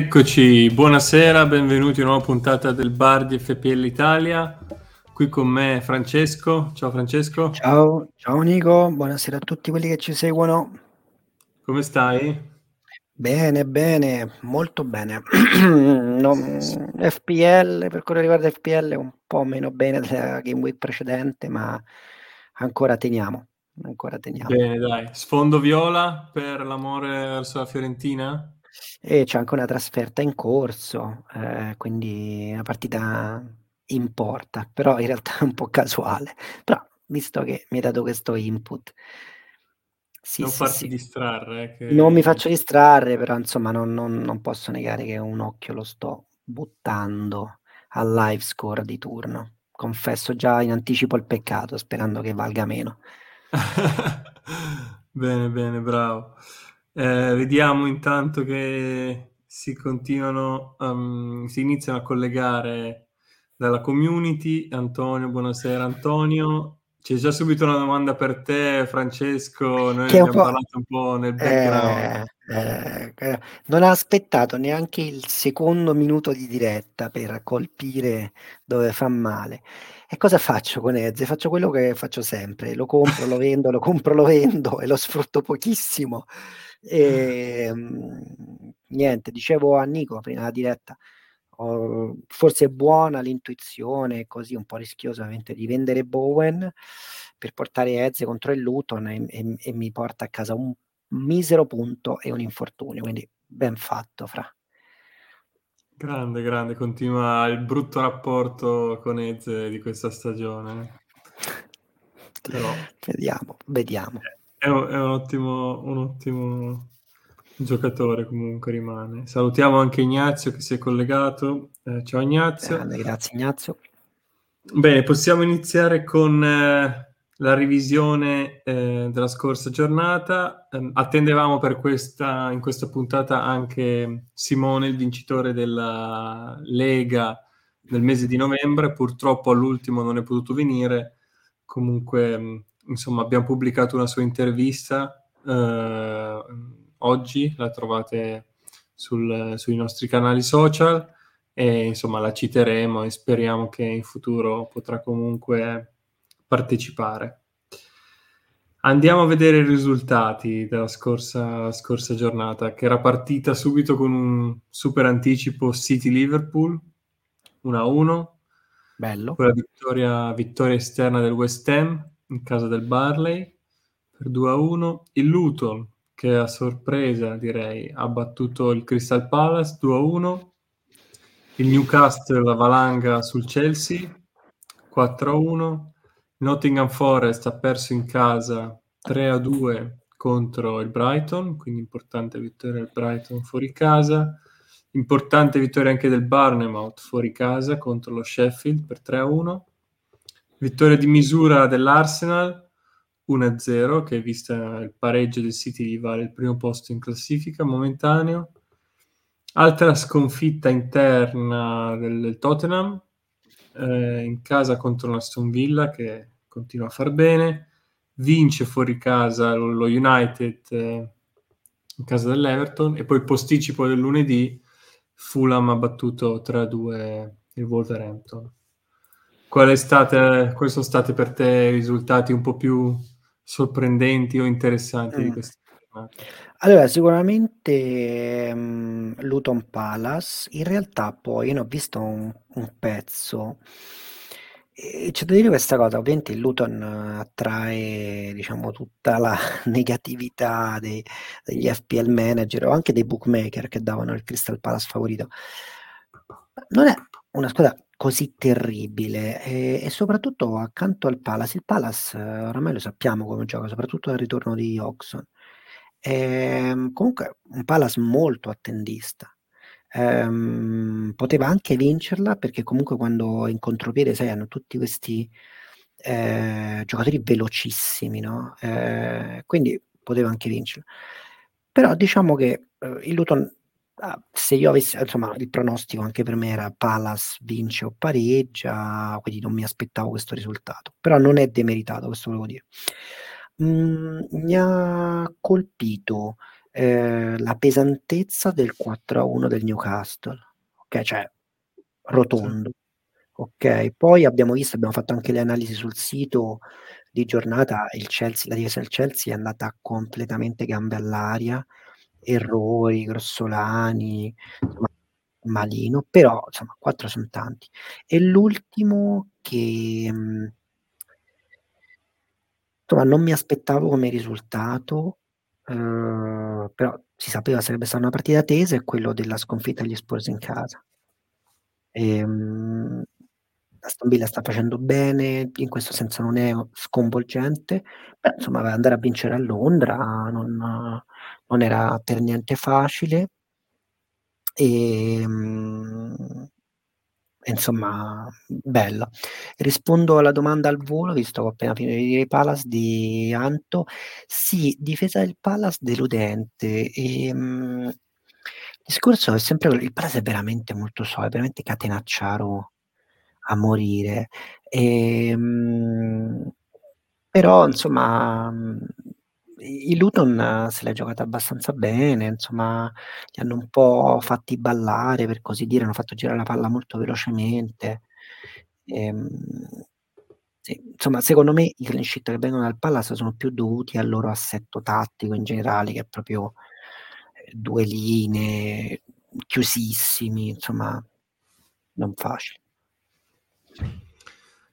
Eccoci, buonasera, benvenuti a una nuova puntata del Bar di FPL Italia. Qui con me Francesco. Ciao Francesco. Ciao, ciao Nico, buonasera a tutti quelli che ci seguono. Come stai? Bene, bene, molto bene. non, FPL, per quello che riguarda FPL, un po' meno bene della game week precedente, ma ancora teniamo. Ancora teniamo. Bene, dai. Sfondo viola per l'amore verso la Fiorentina? E c'è anche una trasferta in corso, eh, quindi una partita importa, però in realtà è un po' casuale. Però visto che mi hai dato questo input, sì, non sì, farti sì. distrarre. Che... Non mi faccio distrarre, però insomma non, non, non, posso negare che un occhio lo sto buttando al live score di turno. Confesso già in anticipo il peccato, sperando che valga meno. bene, bene, bravo. Eh, vediamo intanto che si continuano, um, si iniziano a collegare dalla community. Antonio, buonasera Antonio. C'è già subito una domanda per te, Francesco. Noi che abbiamo parlato un po' nel background. Eh, eh, non ha aspettato neanche il secondo minuto di diretta per colpire dove fa male. E cosa faccio con Ezze? Faccio quello che faccio sempre: lo compro, lo vendo, lo compro, lo vendo e lo sfrutto pochissimo. E, ehm, niente, dicevo a Nico prima della diretta, oh, forse è buona l'intuizione, così un po' rischiosa ovviamente, di vendere Bowen per portare Ezze contro il Luton e, e, e mi porta a casa un misero punto e un infortunio, quindi ben fatto fra. Grande, grande, continua il brutto rapporto con Ezze di questa stagione. Però... Vediamo, vediamo. È un, è un ottimo, un ottimo giocatore comunque rimane. Salutiamo anche Ignazio che si è collegato. Eh, ciao Ignazio. Grande, grazie Ignazio. Bene, possiamo iniziare con eh, la revisione eh, della scorsa giornata. Eh, attendevamo per questa, in questa puntata anche Simone, il vincitore della Lega del mese di novembre. Purtroppo all'ultimo non è potuto venire. Comunque insomma, abbiamo pubblicato una sua intervista eh, oggi, la trovate sul, sui nostri canali social e insomma la citeremo e speriamo che in futuro potrà comunque partecipare. Andiamo a vedere i risultati della scorsa, scorsa giornata, che era partita subito con un super anticipo City-Liverpool 1-1. Bello. Poi la vittoria, vittoria esterna del West Ham in casa del Barley per 2 a 1. Il Luton, che a sorpresa direi ha battuto il Crystal Palace 2 a 1. Il Newcastle, la valanga sul Chelsea 4 a 1. Nottingham Forest ha perso in casa 3 a 2 contro il Brighton, quindi importante vittoria del Brighton fuori casa. Importante vittoria anche del Barnemouth fuori casa contro lo Sheffield per 3 a 1. Vittoria di misura dell'Arsenal 1-0, che vista il pareggio del City gli vale il primo posto in classifica momentaneo. Altra sconfitta interna del, Tottenham eh, in casa contro l'Aston Villa che continua a far bene. Vince fuori casa lo, lo United eh, in casa dell'Everton e poi posticipo del lunedì Fulham ha battuto 3-2 il Wolverhampton. Quali sono stati per te i risultati un po' più sorprendenti o interessanti mm. di questa giornata? Allora, sicuramente um, Luton Palace, in realtà poi io ne ho visto un, un pezzo e c'è da dire questa cosa, ovviamente il Luton attrae diciamo tutta la negatività dei, degli FPL manager o anche dei bookmaker che davano il Crystal Palace favorito. Non è una squadra così terribile e, e soprattutto accanto al Palace, il Palace eh, oramai lo sappiamo come gioca, soprattutto al ritorno di Oxon. Ehm, comunque un Palace molto attendista. Ehm, poteva anche vincerla perché comunque quando in contropiede, sai, hanno tutti questi eh, giocatori velocissimi, no? Eh, quindi poteva anche vincerla. Però diciamo che eh, il Luton Ah, se io avessi, insomma, il pronostico anche per me era Palace vince o pareggia, quindi non mi aspettavo questo risultato. Però non è demeritato, questo volevo dire. Mm, mi ha colpito ehm, la pesantezza del 4-1 del Newcastle, okay, cioè rotondo, okay. Poi abbiamo visto, abbiamo fatto anche le analisi sul sito di giornata, il Chelsea la difesa del Chelsea è andata completamente gambe all'aria, errori grossolani, insomma malino, però insomma 4 son tanti. E l'ultimo che, mhmm insomma non mi aspettavo come risultato, uhm, però si sapeva sarebbe stata una partita tesa, è quello della sconfitta agli Spurs in casa. Ehm, l'Aston Villa sta facendo bene, in questo senso non è sconvolgente, però insomma andare a vincere a Londra non non era per niente facile. Ehm, e insomma, bella. Rispondo alla domanda al volo, visto che ho appena finito di dire Palace di Anto. Sì, difesa del Palace deludente. Ehm, il discorso è sempre quello il Palace è veramente molto so è veramente catenacciaro a morire. Ehm, però insomma, il Luton se l'è giocata abbastanza bene, insomma li hanno un po' fatti ballare per così dire, hanno fatto girare la palla molto velocemente. Ehm, sì, insomma secondo me i clean sheet che vengono dal Palace sono più dovuti al loro assetto tattico in generale, che è proprio, ehm, 2 linee, chiusissimi, insomma non facile.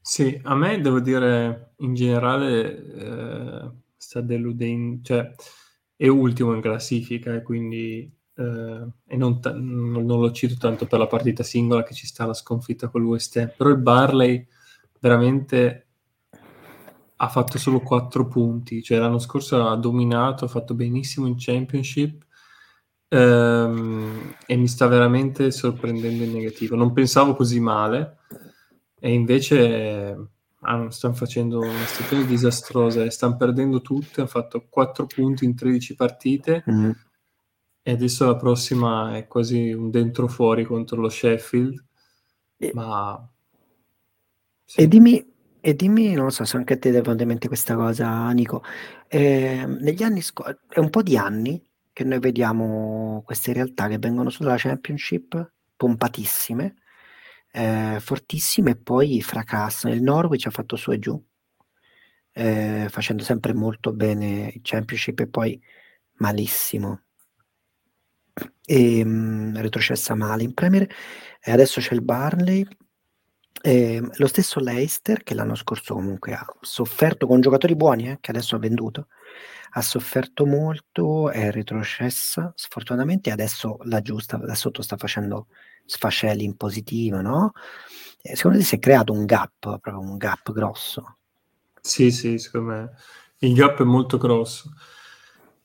Sì, a me devo dire in generale, ehm, sta deluden cioè è ultimo in classifica e quindi ehm, e non ta non lo cito tanto per la partita singola che ci sta la sconfitta col West Ham, però il Burnley veramente ha fatto solo 4 punti, cioè l'anno scorso ha dominato, ha fatto benissimo in Championship, ehm, e mi sta veramente sorprendendo in negativo. Non pensavo così male e invece han stan facendo una stagione disastrosa e stan perdendo tutte, han fatto 4 punti in 13 partite Mh. e adesso la prossima è quasi un dentro fuori contro lo Sheffield, E ma E sì. dimmi e dimmi, non lo so se anche a te è venuta in mente questa cosa Nico, ehm, negli anni sco è un po' di anni che noi vediamo queste realtà che vengono su dalla Championship, pompatissime, ehm, fortissime e poi fracassano. Il Norwich ha fatto su e giù ehm, facendo sempre molto bene in Championship e poi malissimo. Ehm, retrocessa male in Premier e adesso c'è il Burnley. Ehm, lo stesso Leicester che l'anno scorso comunque ha sofferto con giocatori buoni eh, che adesso ha venduto, ha sofferto molto, è retrocessa sfortunatamente e adesso l'aggiusta, da sotto sta facendo sfascelli in positivo, no, e secondo te si è creato un gap, proprio un gap grosso? Sì, sì, secondo me il gap è molto grosso.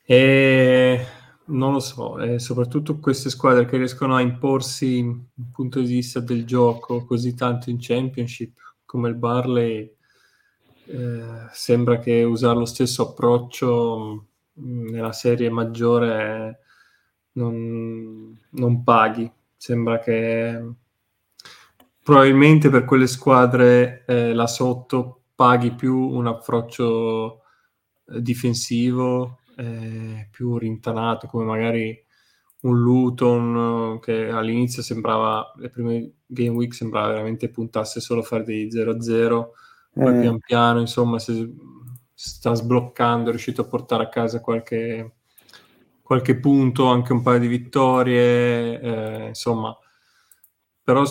Ehm, non lo so, e soprattutto queste squadre che riescono a imporsi un punto di vista del gioco così tanto in Championship come il Burnley, ehm, sembra che usar lo stesso approccio, mhmm, nella serie maggiore non non paghi. Sembra che probabilmente per quelle squadre, ehm, là sotto paghi più un approccio, ehm, difensivo, ehm, più rintanato, come magari un Luton che all'inizio sembrava le prime game week sembrava veramente puntasse solo a fare degli 0-0, poi Mh. pian piano insomma si sta sbloccando, è riuscito a portare a casa qualche qualche punto, anche un paio di vittorie, ehm, insomma. Però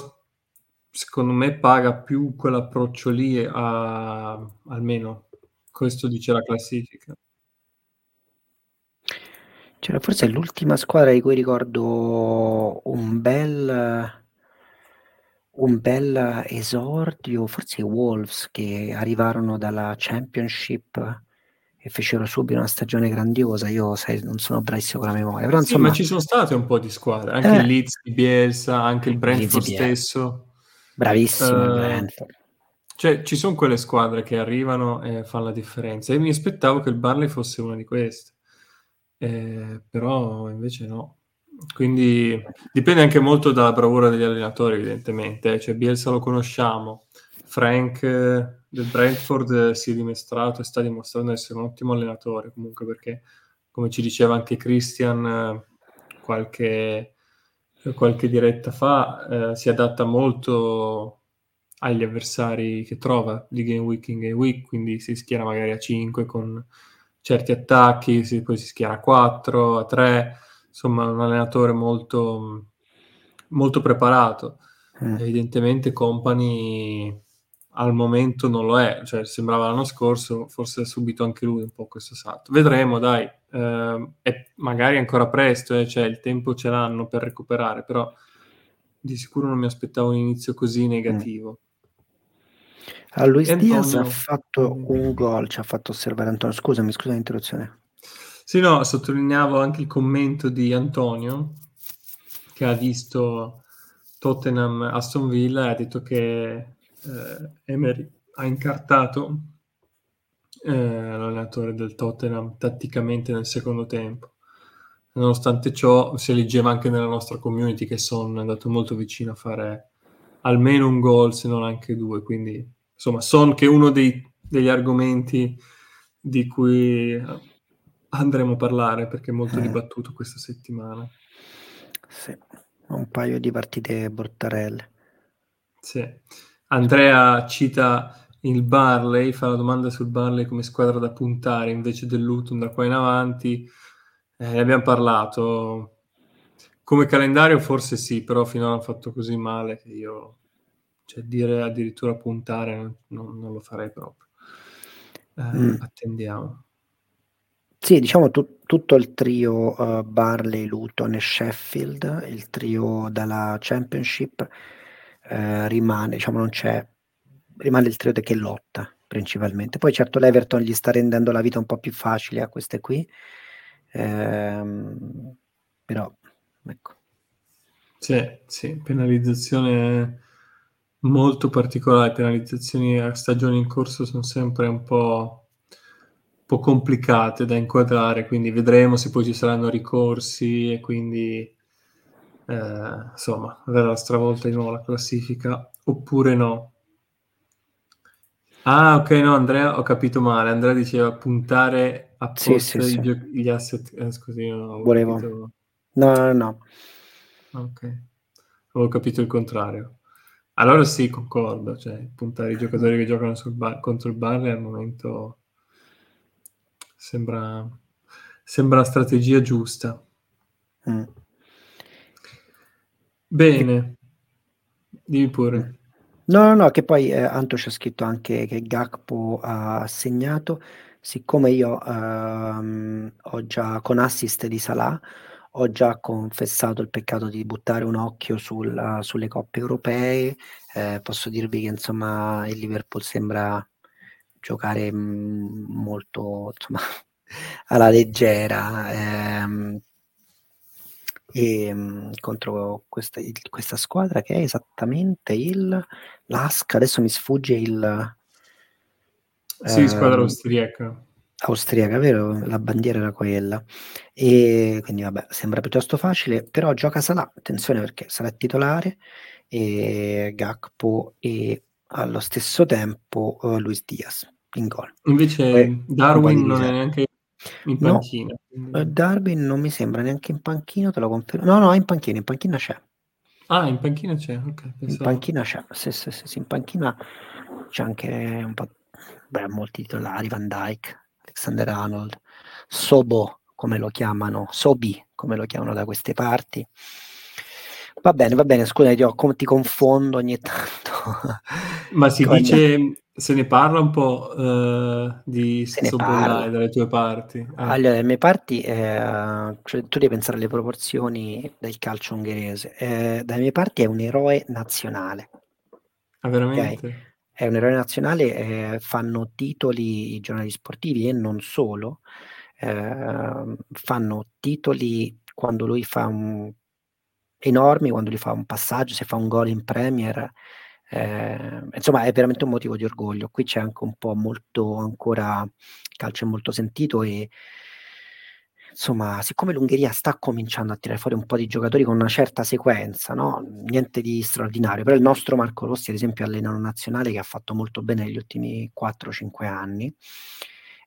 secondo me paga più quell'approccio lì a almeno questo dice la classifica. Cioè forse l'ultima squadra di cui ricordo un bel un bel esordio, forse i Wolves che arrivarono dalla Championship e fecero subito una stagione grandiosa. Io sai non sono bravissimo con la memoria, però Sì, ma insomma ci son state un po' di squadre, anche il Eh. Leeds di Bielsa, anche il Brentford stesso. bravissimo il Uhm, Brentford. cioè ci son quelle squadre che arrivano e fan la differenza e mi aspettavo che il Burnley fosse una di queste. Ehm, però invece no. Quindi dipende anche molto dalla bravura degli allenatori evidentemente, eh, cioè Bielsa lo conosciamo, Frank del Brentford si è dimostrato e sta dimostrando essere un ottimo allenatore comunque perché come ci diceva anche Christian eh, qualche, qualche diretta fa, eh, si adatta molto agli avversari che trova di game week in game week, quindi si schiera magari a 5 con certi attacchi, si, poi si schiera a 4, a 3, insomma un allenatore molto, molto preparato. Mm. Evidentemente Company al momento non lo è, cioè sembrava l'anno scorso, forse ha subito anche lui un po' questo salto. Vedremo, dai, eh, è magari ancora presto, eh, cioè il tempo ce l'hanno per recuperare, però di sicuro non mi aspettavo un inizio così negativo. Mm. A Luis Antonio... Diaz ha fatto un gol, ci ha fatto osservare Antonio. Scusami, scusa l'interruzione. Sì, no, sottolineavo anche il commento di Antonio che ha visto Tottenham Aston Villa e ha detto che eh, Emery ha incartato eh, l'allenatore del Tottenham tatticamente nel secondo tempo. Nonostante ciò, si leggeva anche nella nostra community che Son è andato molto vicino a fare almeno un gol, se non anche due, quindi insomma, Son che è uno dei, degli argomenti di cui andremo a parlare perché è molto eh. dibattuto questa settimana. Sì, un paio di partite bortarelle. Sì. Andrea cita il Barley, fa la domanda sul Barley come squadra da puntare invece del Luton da qua in avanti. Eh, ne abbiamo parlato. Come calendario forse sì, però finora hanno fatto così male che io cioè dire addirittura puntare non, non lo farei proprio. Eh, mm. Attendiamo. Sì, diciamo tu, tutto il trio uh, Barley, Luton e Sheffield, il trio dalla Championship uh, rimane, diciamo non c'è, rimane il trio che lotta principalmente. Poi certo l'Everton gli sta rendendo la vita un po' più facile a queste qui, ehm, però ecco. Sì, sì, penalizzazione molto particolari, penalizzazioni a stagioni in corso sono sempre un po', un po' complicate da inquadrare, quindi vedremo se poi ci saranno ricorsi e quindi eh, insomma verrà stravolta di nuovo la classifica oppure no. Ah, ok, no, Andrea, ho capito male. Andrea diceva puntare a sì, sì, sì. Gio- gli asset. Eh, scusi, no, volevo. Capito... No, no, no. Ok, avevo capito il contrario. Allora sì, concordo, cioè puntare i giocatori che giocano bar- contro il Barley al momento sembra, sembra la strategia giusta. Mm. Bene, dimmi pure. No, no, no, che poi eh, Anto ci ha scritto anche che Gakpo ha segnato, siccome io ehm, ho già con assist di Salah ho già confessato il peccato di buttare un occhio sul, sulle coppe europee. Eh, posso dirvi che insomma il Liverpool sembra giocare mh, mm, molto insomma, alla leggera ehm, e, mh, mm, contro questa, il, questa, squadra che è esattamente il l'Asca. Adesso mi sfugge il. Sì, ehm, squadra austriaca austriaca, vero? La bandiera era quella. E quindi vabbè, sembra piuttosto facile, però gioca Salah, attenzione perché sarà titolare, e Gakpo e allo stesso tempo uh, Luis Diaz in gol. Invece Poi, Darwin non è neanche in panchina. No, Darwin non mi sembra neanche in panchina, te lo confermo. No, no, in panchina, in panchina c'è. Ah, in panchina c'è, ok. In panchina c'è, sì, sì, sì, in panchina c'è anche un po', beh, molti titolari, Van Dyke, Alexander Arnold, Sobo come lo chiamano, Sobi come lo chiamano da queste parti. Va bene, va bene, scusa, ti, ti confondo ogni tanto. Ma si dice, se ne parla un po' uh, di Sobollai dalle tue parti? Eh. Allora, dalle mie parti, eh, cioè, tu devi pensare alle proporzioni del calcio ungherese. Eh, dalle mie parti è un eroe nazionale. Ah, veramente? Okay? è un eroe nazionale, eh, fanno titoli i giornali sportivi e non solo, eh, fanno titoli quando lui fa un enormi, quando lui fa un passaggio, se fa un gol in Premier, eh, insomma è veramente un motivo di orgoglio. Qui c'è anche un po' molto ancora, il calcio è molto sentito e insomma, siccome l'Ungheria sta cominciando a tirare fuori un po' di giocatori con una certa sequenza, no? niente di straordinario, però il nostro Marco Rossi, ad esempio, allena una nazionale che ha fatto molto bene negli ultimi 4-5 anni.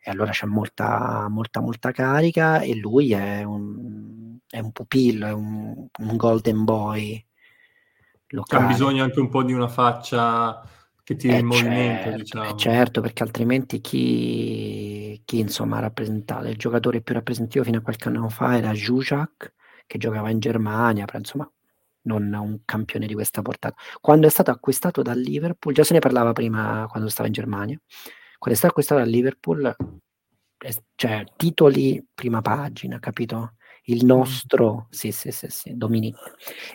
e allora c'è molta, molta, molta carica e lui è un, è un pupillo, è un, un golden boy locale. Ha bisogno anche un po' di una faccia che tiri eh in movimento, certo, eh diciamo. certo, perché altrimenti chi, chi insomma ha rappresentato il giocatore più rappresentativo fino a qualche anno fa era Zuzak, che giocava in Germania, però insomma non un campione di questa portata. Quando è stato acquistato dal Liverpool, già se ne parlava prima quando stava in Germania, quando è stato acquistato dal Liverpool, cioè titoli prima pagina, capito? Il nostro, sì, sì, sì, sì, Dominic.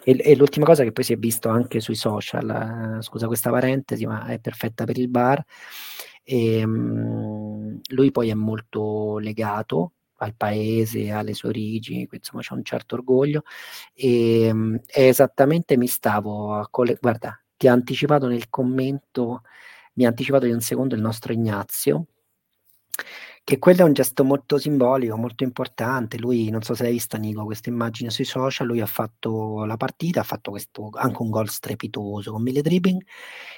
E, e, l'ultima cosa che poi si è visto anche sui social, eh, scusa questa parentesi, ma è perfetta per il bar. E, um, lui poi è molto legato al paese, alle sue origini, insomma c'è un certo orgoglio. E, um, esattamente mi stavo a coll- guarda, ti ha anticipato nel commento mi ha anticipato di un secondo il nostro Ignazio, che quello è un gesto molto simbolico, molto importante. Lui, non so se hai visto Nico, questa immagine sui social, lui ha fatto la partita, ha fatto questo, anche un gol strepitoso con mille dribbling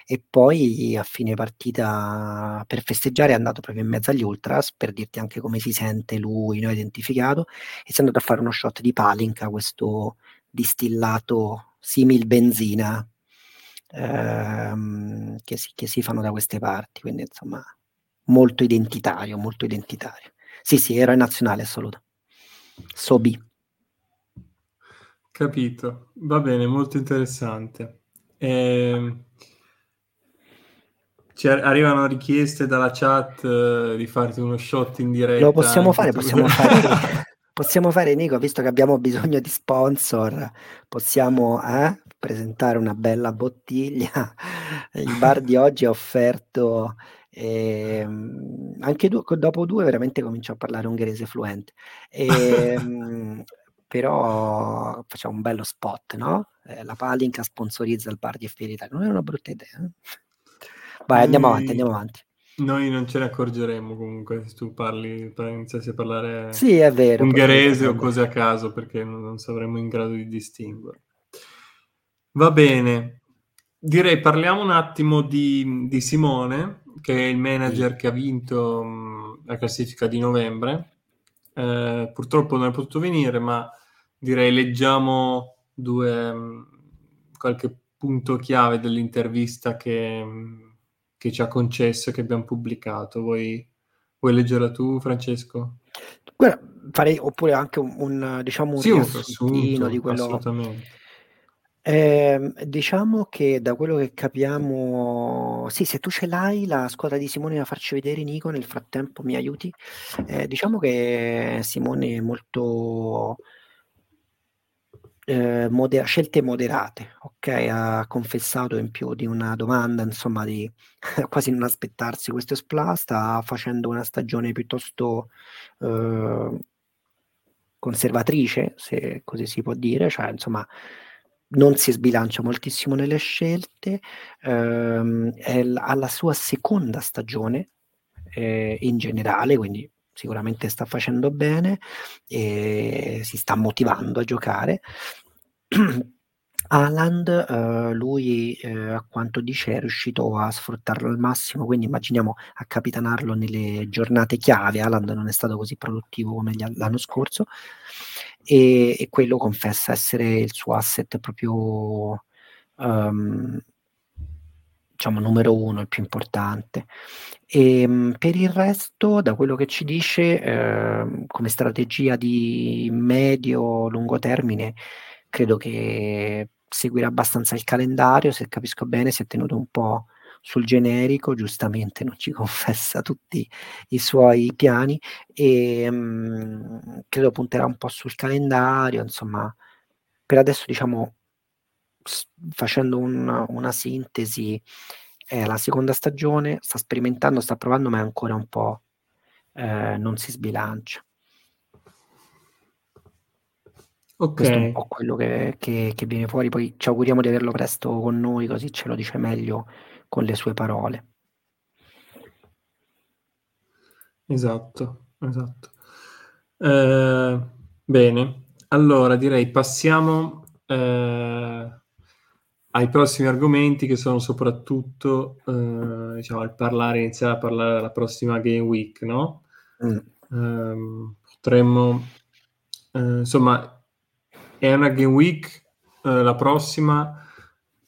e poi a fine partita per festeggiare è andato proprio in mezzo agli ultras per dirti anche come si sente lui, no, identificato, e si è andato a fare uno shot di palinka, questo distillato simil benzina ehm, che, si, che si fanno da queste parti, quindi insomma molto identitario, molto identitario. Sì, sì, eroe nazionale assoluto. Sobi. Capito, va bene, molto interessante. Eh, ci arrivano richieste dalla chat eh, di farti uno shot in diretta. Lo possiamo fare, possiamo fare, possiamo fare, Nico, visto che abbiamo bisogno di sponsor, possiamo eh, presentare una bella bottiglia. Il bar di oggi ha offerto eh, anche du- dopo due veramente comincio a parlare ungherese fluente. Eh, però facciamo un bello spot, no? Eh, la Palinka sponsorizza il bar di Fiera Non è una brutta idea. Eh? Vai, andiamo noi, avanti, andiamo avanti. Noi non ce ne accorgeremo comunque se tu parli, iniziassi a parlare sì, è vero, ungherese o cose a caso perché non, non saremmo in grado di distinguere. Va bene, direi parliamo un attimo di, di Simone, che è il manager che ha vinto mh, la classifica di novembre. Eh, purtroppo non è potuto venire, ma direi leggiamo due, mh, qualche punto chiave dell'intervista che, mh, che ci ha concesso e che abbiamo pubblicato. Vuoi, vuoi leggerla tu, Francesco? Guarda, farei oppure anche un, un diciamo un sì, riassuntino di quello assolutamente Ehm, diciamo che da quello che capiamo sì, se tu ce l'hai la squadra di Simone da farci vedere Nico, nel frattempo mi aiuti? Ehm, diciamo che Simone è molto ehm, modera scelte moderate, okay, ha confessato in più di una domanda, insomma, di quasi non aspettarsi questo exploit, sta facendo una stagione piuttosto, uhm conservatrice, se così si può dire, cioè insomma non si sbilancia moltissimo nelle scelte, ehm, l- alla sua seconda stagione eh, in generale, quindi sicuramente sta facendo bene e si sta motivando a giocare. Haaland, uh, lui uh, a quanto dice è riuscito a sfruttarlo al massimo, quindi immaginiamo a capitanarlo nelle giornate chiave. Haaland non è stato così produttivo come gli, l'anno scorso e, e, quello confessa essere il suo asset proprio um, diciamo numero uno, il più importante. E, um, per il resto, da quello che ci dice, uh, come strategia di medio-lungo termine, credo che seguire abbastanza il calendario, se capisco bene, si è tenuto un po' sul generico, giustamente non ci confessa tutti i suoi piani e mh, credo punterà un po' sul calendario, insomma, per adesso diciamo facendo un, una sintesi è la seconda stagione, sta sperimentando, sta provando, ma è ancora un po' eh, non si sbilancia. Ok. Questo è un po' quello che, che, che, viene fuori. Poi ci auguriamo di averlo presto con noi, così ce lo dice meglio con le sue parole. Esatto, esatto. Eh, bene, allora direi passiamo eh, ai prossimi argomenti che sono soprattutto, eh, diciamo, al parlare, iniziare a parlare della prossima Game Week, no? Mm. Um, potremmo, uh, insomma, è una game week uh, la prossima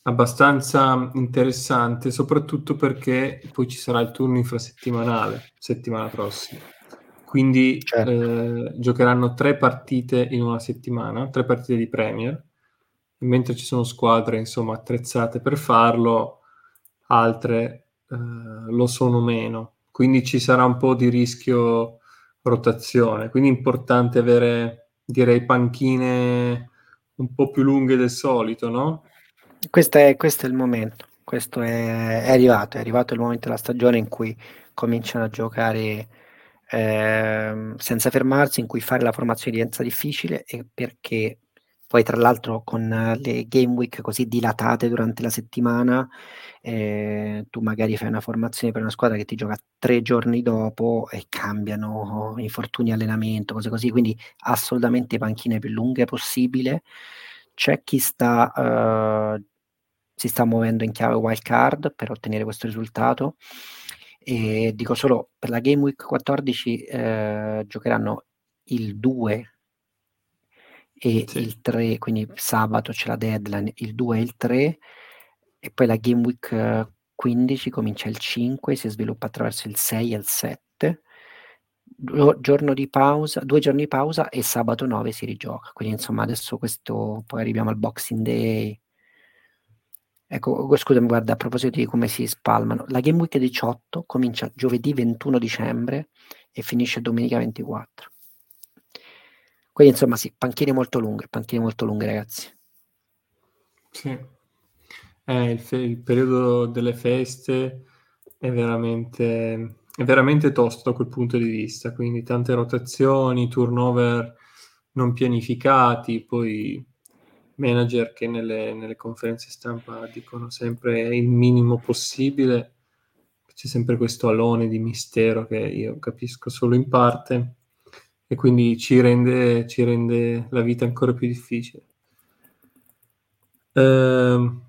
abbastanza interessante, soprattutto perché poi ci sarà il turno infrasettimanale settimana prossima. Quindi certo. eh, giocheranno tre partite in una settimana, tre partite di Premier, mentre ci sono squadre insomma attrezzate per farlo, altre eh, lo sono meno. Quindi ci sarà un po' di rischio rotazione. Quindi è importante avere, direi, panchine un po' più lunghe del solito, no? Questo è, questo è il momento, questo è, è, arrivato, è arrivato il momento della stagione in cui cominciano a giocare eh, senza fermarsi, in cui fare la formazione diventa difficile e perché poi tra l'altro con le game week così dilatate durante la settimana, eh, tu magari fai una formazione per una squadra che ti gioca tre giorni dopo e cambiano infortuni allenamento, cose così, quindi assolutamente panchine più lunghe possibile. C'è chi sta uh, si sta muovendo in chiave wild card per ottenere questo risultato. E dico solo per la Game Week 14 eh, giocheranno il 2 e sì. il 3, quindi sabato c'è la deadline, il 2 e il 3, e poi la Game Week 15 comincia il 5 si sviluppa attraverso il 6 e il 7. Giorno di pausa, due giorni di pausa e sabato 9 si rigioca. Quindi insomma adesso questo, poi arriviamo al Boxing Day, Ecco, scusami, guarda, a proposito di come si spalmano, la Game Week 18 comincia giovedì 21 dicembre e finisce domenica 24. Quindi insomma sì, panchine molto lunghe, panchine molto lunghe ragazzi. Sì, eh, il, fe- il, periodo delle feste è veramente, è veramente tosto da quel punto di vista, quindi tante rotazioni, turnover non pianificati, poi manager che nelle, nelle, conferenze stampa dicono sempre il minimo possibile, c'è sempre questo alone di mistero che io capisco solo in parte e quindi ci rende, ci rende la vita ancora più difficile. Uh,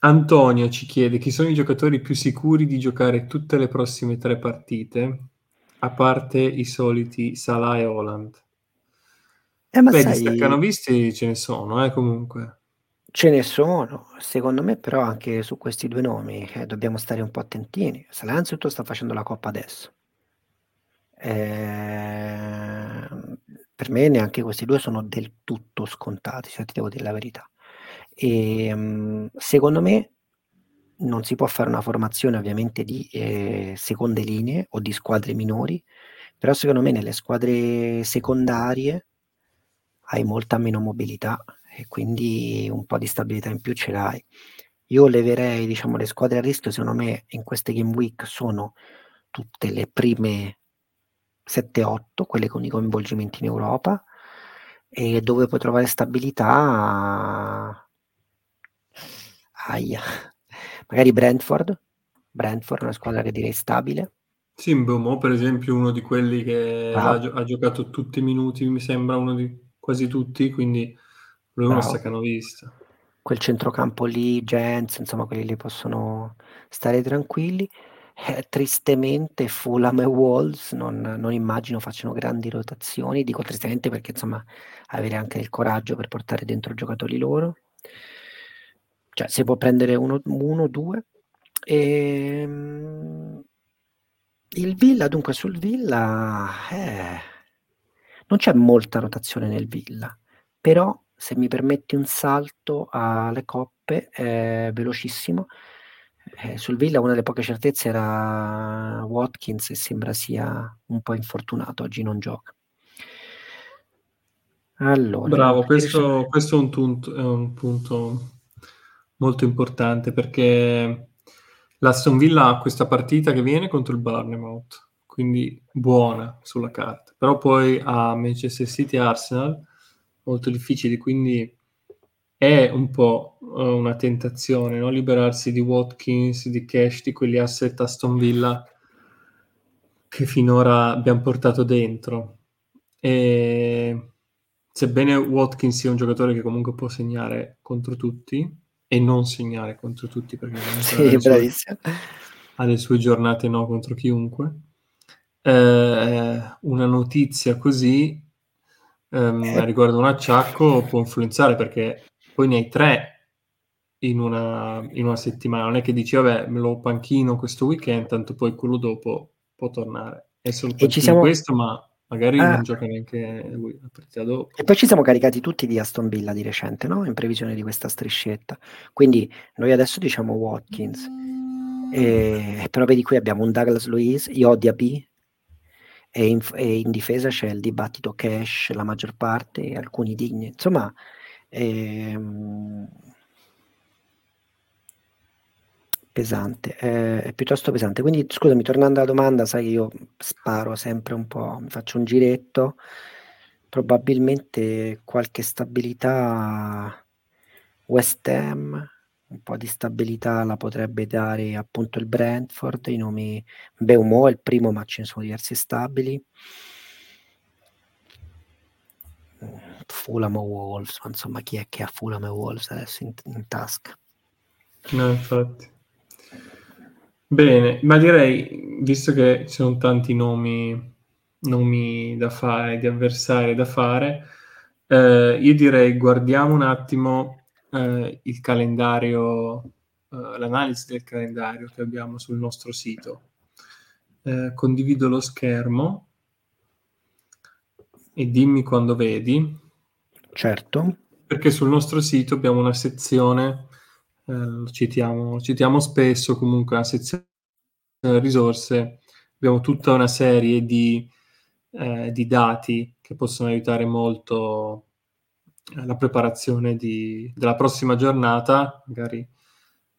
Antonio ci chiede chi sono i giocatori più sicuri di giocare tutte le prossime tre partite, a parte i soliti Salah e Holland. Eh, ma Beh, di staccanovisti ce ne sono, eh, comunque. Ce ne sono, secondo me però anche su questi due nomi eh, dobbiamo stare un po' attentini. Salah innanzitutto sta facendo la coppa adesso. Eh, per me neanche questi due sono del tutto scontati, se ti devo dire la verità. E, ehm, secondo me non si può fare una formazione ovviamente di eh, seconde linee o di squadre minori, però secondo me nelle squadre secondarie hai molta meno mobilità e quindi un po' di stabilità in più ce l'hai. Io leverei, diciamo, le squadre a rischio, secondo me in queste game week sono tutte le prime 7-8, quelle con i coinvolgimenti in Europa, e dove puoi trovare stabilità, aia, magari Brentford, Brentford è una squadra che direi stabile. Sì, Bomo per esempio uno di quelli che ah. ha, giocato tutti i minuti, mi sembra uno di quasi tutti, quindi lui è uno staccanovista. Quel centrocampo lì, Jens, insomma, quelli lì possono stare tranquilli. Eh, tristemente Fulham e Wolves non, non, immagino facciano grandi rotazioni, dico tristemente perché insomma avere anche il coraggio per portare dentro giocatori loro. Cioè si può prendere uno, uno due. E, ehm, il Villa, dunque sul Villa, eh, non c'è molta rotazione nel Villa, però se mi permetti un salto alle coppe eh, velocissimo, eh, sul Villa una delle poche certezze era Watkins e sembra sia un po' infortunato, oggi non gioca. Allora, Bravo, questo, questo è, un punto, è un punto molto importante perché l'Aston Villa ha questa partita che viene contro il Barnemouth quindi buona sulla carta. Però poi a Manchester City e Arsenal molto difficili, quindi è un po' uh, una tentazione no? liberarsi di Watkins, di Cash, di quegli asset Aston Villa che finora abbiamo portato dentro. E sebbene Watkins sia un giocatore che comunque può segnare contro tutti e non segnare contro tutti perché sì, ha, le sue, ha le sue giornate no contro chiunque eh, una notizia così ehm, Eh. riguardo un acciacco può influenzare perché poi ne hai tre in una, in una settimana. Non è che dici, vabbè, me lo panchino questo weekend, tanto poi quello dopo può tornare. È solo E siamo... questo, ma magari Ah. non gioca neanche lui la partita dopo. E poi ci siamo caricati tutti di Aston Villa di recente, no? In previsione di questa striscetta. Quindi noi adesso diciamo Watkins. E... Però vedi qui abbiamo un Douglas Luiz, io B e in, e in difesa c'è il dibattito cash la maggior parte alcuni digni. Insomma, ehm, pesante, eh, è piuttosto pesante. Quindi scusami, tornando alla domanda, sai che io sparo sempre un po', mi faccio un giretto, probabilmente qualche stabilità West Ham, un po' di stabilità la potrebbe dare appunto il Brentford, i nomi Beumo è il primo, ma ce ne sono diversi stabili. Fulham o Wolves, insomma chi è che ha Fulham e Wolves adesso in, in tasca? No, infatti. Bene, ma direi, visto che ci sono tanti nomi, nomi da fare, di avversari da fare, eh, io direi guardiamo un attimo eh, il calendario, eh, l'analisi del calendario che abbiamo sul nostro sito. Eh, condivido lo schermo e dimmi quando vedi. Certo. Perché sul nostro sito abbiamo una sezione eh, lo citiamo, citiamo spesso comunque la sezione risorse, abbiamo tutta una serie di, eh, di dati che possono aiutare molto la preparazione di, della prossima giornata, magari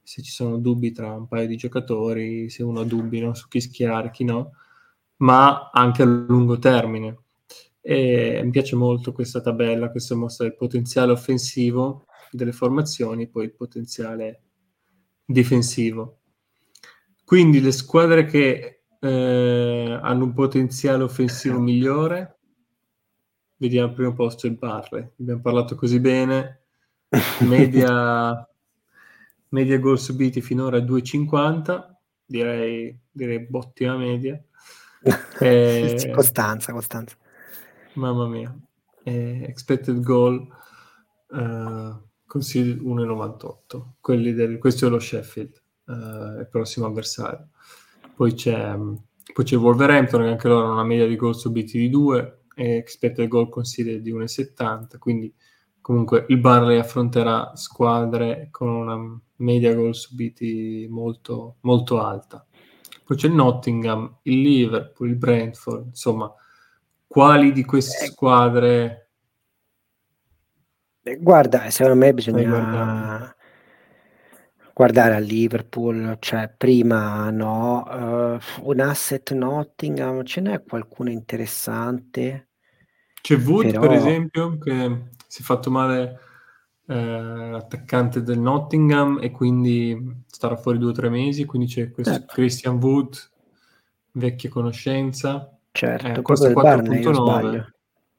se ci sono dubbi tra un paio di giocatori, se uno ha dubbi no, su chi schierare, chi no, ma anche a lungo termine. E mi piace molto questa tabella, questa mostra del potenziale offensivo delle formazioni, poi il potenziale difensivo. Quindi le squadre che eh, hanno un potenziale offensivo migliore, vediamo al primo posto il Barley. Abbiamo parlato così bene, media, media gol subiti finora 2,50, direi, direi ottima media. Eh, Costanza, Costanza. Mamma mia. Eh, expected goal uh, consigli 1,98. Quelli del, questo è lo Sheffield, uh, il prossimo avversario. Poi c'è, poi c'è Wolverhampton, che anche loro hanno una media di gol subiti di 2 e expected goal consiglio di 1,70. Quindi comunque il Barley affronterà squadre con una media gol subiti molto, molto alta. Poi c'è il Nottingham, il Liverpool, il Brentford, insomma, quali di queste squadre Guarda, secondo me bisogna guardare a Liverpool, cioè prima no, uh, un asset Nottingham, ce n'è qualcuno interessante? C'è Wood, Però... per esempio, che si è fatto male eh, l'attaccante del Nottingham e quindi starà fuori due o tre mesi, quindi c'è questo Certo. Christian Wood, vecchia conoscenza. Certo, Eh, quello costa del Barney, o 4.9. sbaglio?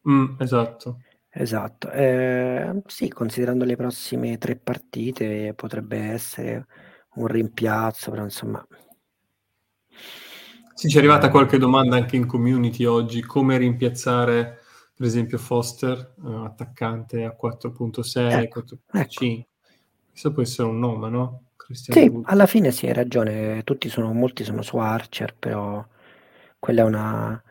Mm, esatto. Esatto, eh, sì, considerando le prossime tre partite potrebbe essere un rimpiazzo, però insomma... Sì, ci è arrivata qualche domanda anche in community oggi, come rimpiazzare per esempio Foster, eh, attaccante a 4.6, Ecco, 4.5. Questo può essere un nome, no? Christian Sì, Wood. alla fine sì, hai ragione, tutti sono, molti sono su Archer, però quella è una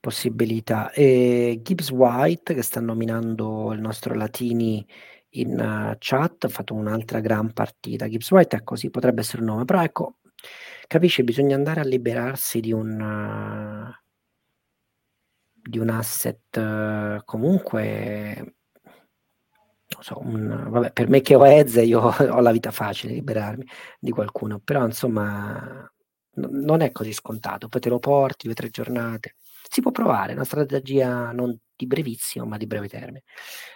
possibilità. E Gibbs White, che sta nominando il nostro Latini in uh, chat, ha fatto un'altra gran partita. Gibbs White, ecco, sì, potrebbe essere un nome, però ecco, capisci, bisogna andare a liberarsi di un... Uh, di un asset uh, comunque non so, un, vabbè, per me che ho Eze io ho la vita facile liberarmi di qualcuno, però insomma n- non è così scontato, poi te lo porti due o tre giornate, si può provare, una strategia non di brevissimo ma di breve termine.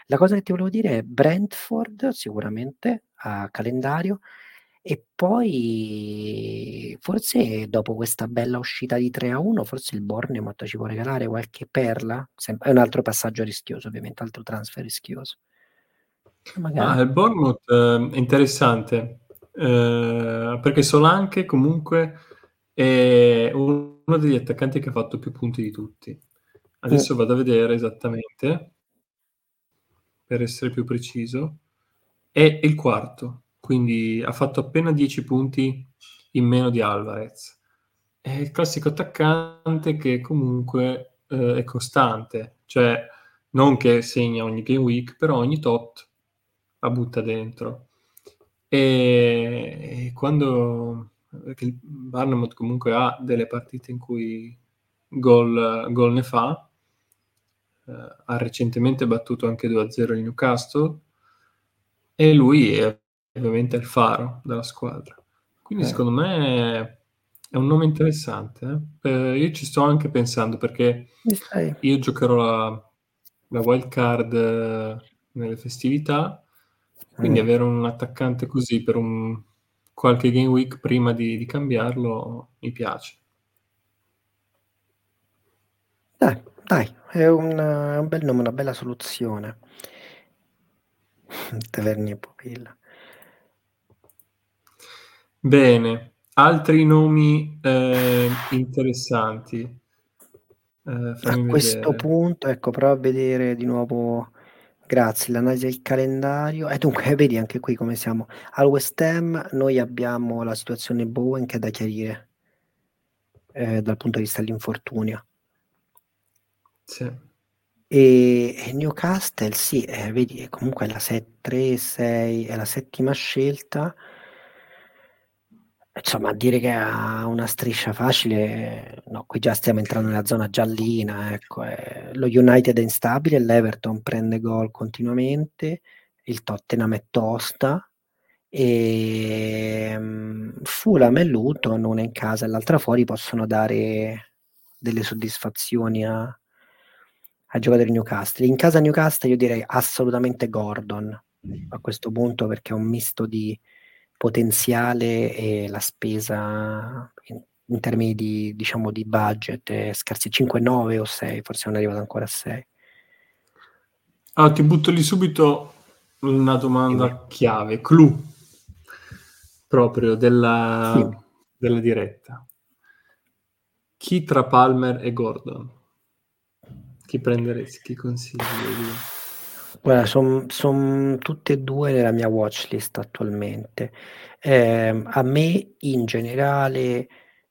La cosa che ti volevo dire è Brentford sicuramente a calendario e poi forse dopo questa bella uscita di 3 a 1 forse il Bournemouth ci può regalare qualche perla, è un altro passaggio rischioso ovviamente, altro transfer rischioso. Ah, il Bournemouth eh, è interessante eh, perché Solanche comunque è uno uno degli attaccanti che ha fatto più punti di tutti. Adesso mm. vado a vedere esattamente, per essere più preciso. È il quarto, quindi ha fatto appena 10 punti in meno di Alvarez. È il classico attaccante che comunque eh, è costante, cioè non che segna ogni game week, però ogni tot la butta dentro. E, e quando perché il Barnemouth comunque ha delle partite in cui gol, gol ne fa, eh, ha recentemente battuto anche 2-0 il Newcastle e lui è ovviamente il faro della squadra. Quindi eh. secondo me è un nome interessante. Eh? io ci sto anche pensando perché io giocherò la, la wild card eh, nelle festività, quindi avere un attaccante così per un qualche game week prima di, di cambiarlo mi piace. Dai, dai, è un, un bel nome, una bella soluzione. Taverni e Pupilla. Bene, altri nomi eh, interessanti. Eh, a questo punto, ecco, prova a vedere di nuovo Grazie, l'analisi del calendario. E dunque, vedi anche qui come siamo. Al West Ham noi abbiamo la situazione Bowen che è da chiarire eh, dal punto di vista dell'infortunio. Sì. E, e Newcastle, sì, eh, vedi, comunque è la 3-6, è la settima scelta. Insomma, dire che ha una striscia facile, no, qui già stiamo entrando nella zona giallina, ecco, eh, lo United è instabile, l'Everton prende gol continuamente, il Tottenham è tosta, e um, Fulham e Luton, una in casa e l'altra fuori, possono dare delle soddisfazioni a, ai giocatori Newcastle. In casa Newcastle io direi assolutamente Gordon a questo punto perché è un misto di potenziale e la spesa in, in termini di, diciamo, di budget è scarsi 5, 9 o 6, forse non è arrivato ancora a 6. Allora, ti butto lì subito una domanda sì. chiave, clou, proprio della, sì. della diretta. Chi tra Palmer e Gordon? Chi prenderesti? Chi consigli? Guarda, son son tutte e due nella mia watchlist attualmente. Ehm, a me in generale,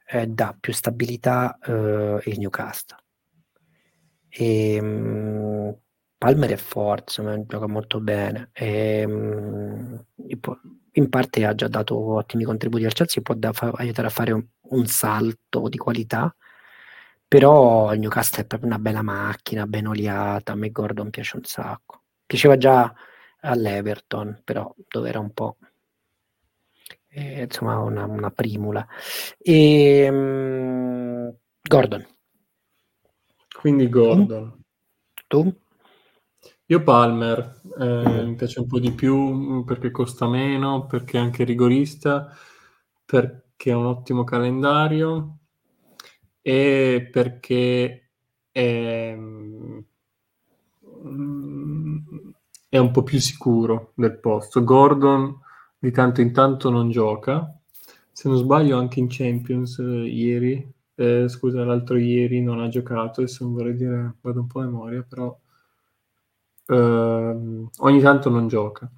ehm, dà più stabilità, uhm, il Newcastle. Ehm, Palmer è forte, insomma gioca molto bene. Ehm, in parte ha già dato ottimi contributi al Chelsea, può da fa aiutare a fare un un salto di qualità, però il Newcastle è proprio una bella macchina, ben oliata, a me Gordon piace un sacco. Piaceva già all'Everton, però dove era un po' eh, insomma una, una primula. E, um, Gordon. Quindi Gordon. Tu? Io Palmer, eh, mm. mi piace un po' di più perché costa meno, perché è anche rigorista, perché ha un ottimo calendario e perché è, è un po' più sicuro del posto. Gordon di tanto in tanto non gioca. Se non sbaglio anche in Champions eh, ieri, eh, scusa, l'altro ieri non ha giocato, adesso non vorrei dire, vado un po' a memoria, però eh, ogni tanto non gioca.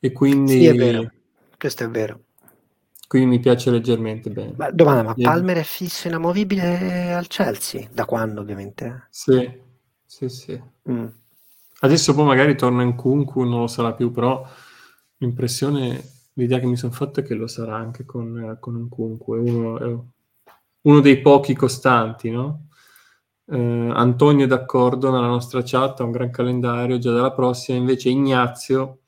E quindi... Sì, è vero, questo è vero. Quindi mi piace leggermente bene. Ma, domanda, ma Palmer è fisso inamovibile al Chelsea? Da quando ovviamente? Sì, sì, sì. Mm. Adesso poi magari torna in Kunku, non lo sarà più, però l'impressione, l'idea che mi sono fatto è che lo sarà anche con, con un Kunku, è uno, è uno, dei pochi costanti, no? Eh, Antonio è d'accordo nella nostra chat, ha un gran calendario già dalla prossima, invece Ignazio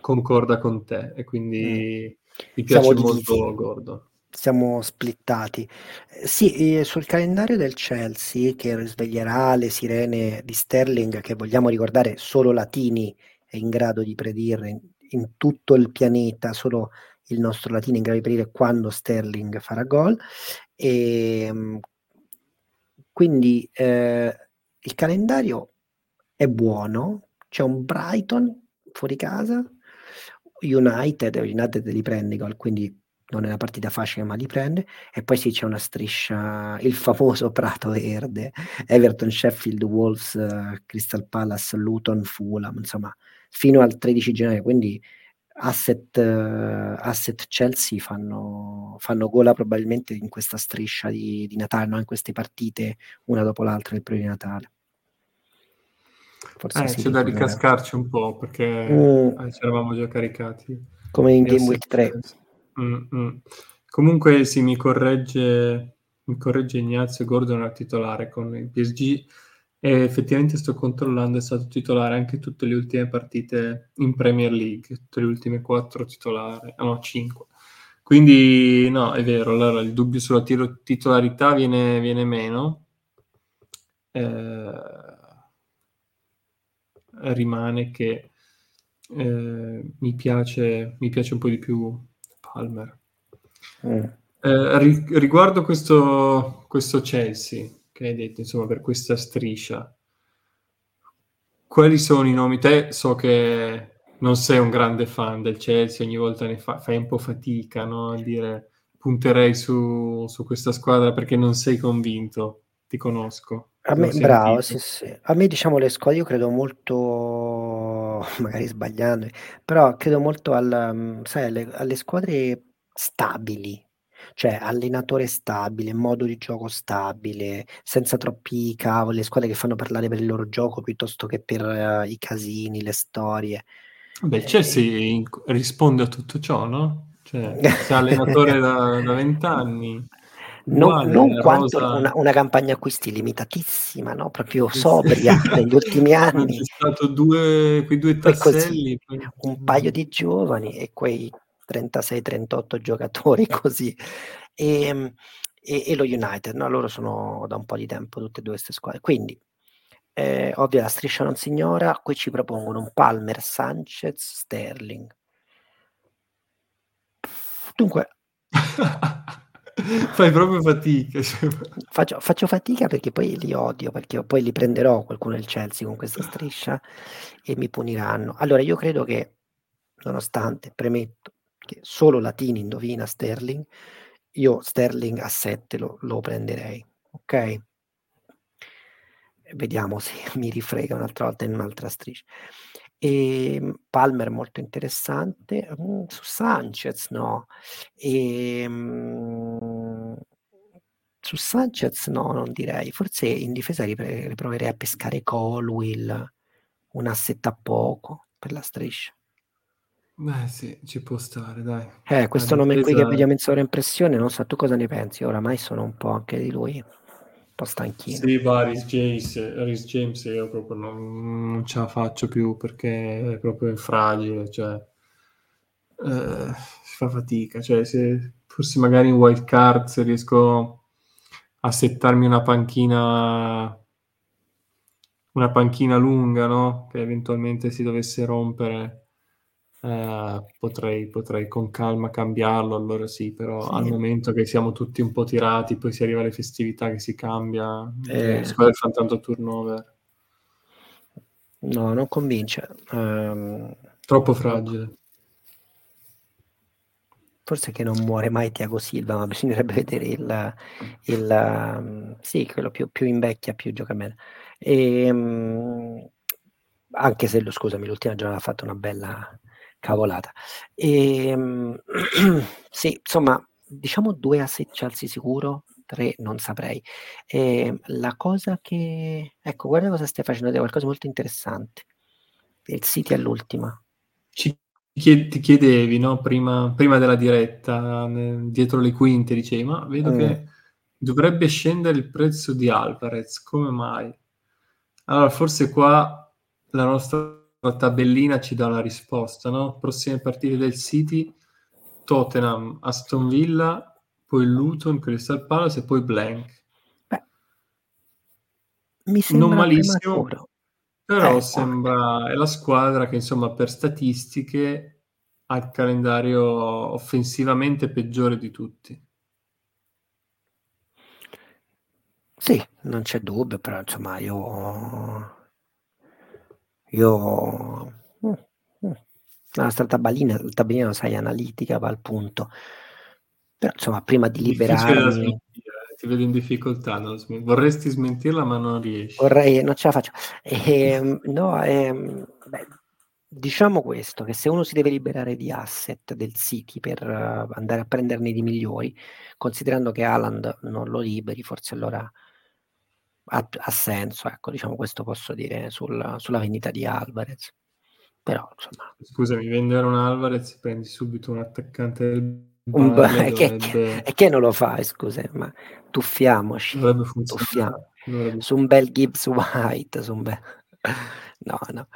concorda con te e quindi mm. mi piace Siamo molto. Gordon siamo splittati. Eh, sì, sul calendario del Chelsea, che risveglierà le sirene di Sterling, che vogliamo ricordare solo Latini è in grado di predire in, in tutto il pianeta, solo il nostro Latino è in grado di predire quando Sterling farà gol. E, ehm, quindi eh, il calendario è buono, c'è un Brighton fuori casa, United, United li prende gol, quindi non è una partita facile ma li prende, e poi sì c'è una striscia, il famoso prato verde, Everton, Sheffield, Wolves, Crystal Palace, Luton, Fulham, insomma fino al 13 gennaio, quindi Asset, Asset Chelsea fanno, fanno gola probabilmente in questa striscia di, di Natale, no? in queste partite una dopo l'altra il periodo di Natale. Forse eh, c'è da ricascarci un po' perché mm. ci eravamo già caricati. Come in Game Week 3. Mm-hmm. Comunque sì, mi corregge, mi corregge Ignazio Gordon al titolare con il PSG e effettivamente sto controllando, è stato titolare anche tutte le ultime partite in Premier League, tutte le ultime quattro titolari, ah, no, cinque. Quindi no, è vero, allora il dubbio sulla tiro- titolarità viene, viene meno. Eh, rimane che eh, mi, piace, mi piace un po' di più Palmer. Mm. Eh, ri- riguardo questo, questo Chelsea, che hai detto, insomma, per questa striscia. Quali sono i nomi? Te so che non sei un grande fan del Chelsea, ogni volta ne fa, fai un po' fatica no? a dire punterei su, su, questa squadra perché non sei convinto, ti conosco. A me, bravo, sì, sì. A me diciamo le squadre, io credo molto, magari sbagliando, però credo molto al, mm, sai, alle, alle squadre stabili, cioè allenatore stabile, modo di gioco stabile, senza troppi cavoli, le squadre che fanno parlare per il loro gioco piuttosto che per uh, i casini, le storie. Beh, Chelsea eh, risponde a tutto ciò, no? Cioè, sei allenatore da vent'anni. Non, non quanto una, una, campagna acquisti limitatissima, no? proprio sobria negli ultimi anni. C'è stato due, quei due tasselli. Così, un paio di giovani e quei 36-38 giocatori così. E, ehm, e, e, lo United, no? loro sono da un po' di tempo tutte e due queste squadre. Quindi, eh, ovvio, la striscia non si ignora, qui ci propongono un Palmer, Sanchez, Sterling. Dunque... Fai proprio fatica. Cioè. Faccio, faccio, fatica perché poi li odio, perché poi li prenderò qualcuno del Chelsea con questa striscia e mi puniranno. Allora, io credo che, nonostante, premetto, che solo Latini indovina Sterling, io Sterling a 7 lo, lo prenderei, ok? Vediamo se mi rifrega un'altra volta in un'altra striscia. E ehm, Palmer molto interessante, mm, su Sanchez no, e, mm, su Sanchez no, non direi, forse in difesa riproverei a pescare Colwill, un asset a poco per la striscia. Beh, sì, ci può stare, dai. Eh, questo nome qui che vediamo in sovraimpressione, non so, tu cosa ne pensi? Oramai sono un po' anche di lui, po' stanchino. Sì, va, Rhys James, Rhys James io proprio non, non ce la faccio più perché è proprio fragile, cioè eh, si fa fatica, cioè se fossi magari in wild card se riesco a settarmi una panchina una panchina lunga, no? Che eventualmente si dovesse rompere eh, potrei, potrei con calma cambiarlo, allora sì, però sì. al momento che siamo tutti un po' tirati, poi si arriva alle festività che si cambia, eh. le squadre fanno tanto turnover. No, non convince. Um, Troppo fragile. Forse che non muore mai Tiago Silva, ma bisognerebbe vedere il, il um, sì, quello più, più invecchia, più gioca bene. E, um, anche se, scusami, l'ultima giornata ha fatto una bella, cavolata. E, ehm, sì, insomma, diciamo due asset Chelsea sicuro, tre non saprei. E, ehm, la cosa che... Ecco, guarda cosa stai facendo, è qualcosa molto interessante. Il City all'ultima. Ci chied- ti chiedevi, no? prima, prima, della diretta, dietro le quinte, dicevi, ma vedo mm. che dovrebbe scendere il prezzo di Alvarez, come mai? Allora, forse qua la nostra tabellina ci dà la risposta, no? Prossime partite del City, Tottenham, Aston Villa, poi Luton, Crystal Palace e poi Blank. Beh, mi sembra non malissimo, però eh, sembra è la squadra che insomma per statistiche ha il calendario offensivamente peggiore di tutti. Sì, non c'è dubbio, però insomma io io mh, mh. La nostra tabellina tabellina lo sai analitica, va al punto. Però insomma, prima di liberarmi... Ti vedo in difficoltà, sm- vorresti smentirla ma non riesci. Vorrei, non ce la faccio. Eh, no, eh, beh, diciamo questo, che se uno si deve liberare di asset del City per uh, andare a prenderne di migliori, considerando che Haaland non lo liberi, forse allora ha, ha senso, ecco, diciamo questo posso dire sul, sulla vendita di Alvarez. Però, insomma... Scusami, vendere un Alvarez prendi subito un attaccante del un e, che, dovrebbe... e che non lo fai, scusa, ma tuffiamoci. Funzionare. Dovrebbe... Su un bel Gibbs White, su un bel... No, no.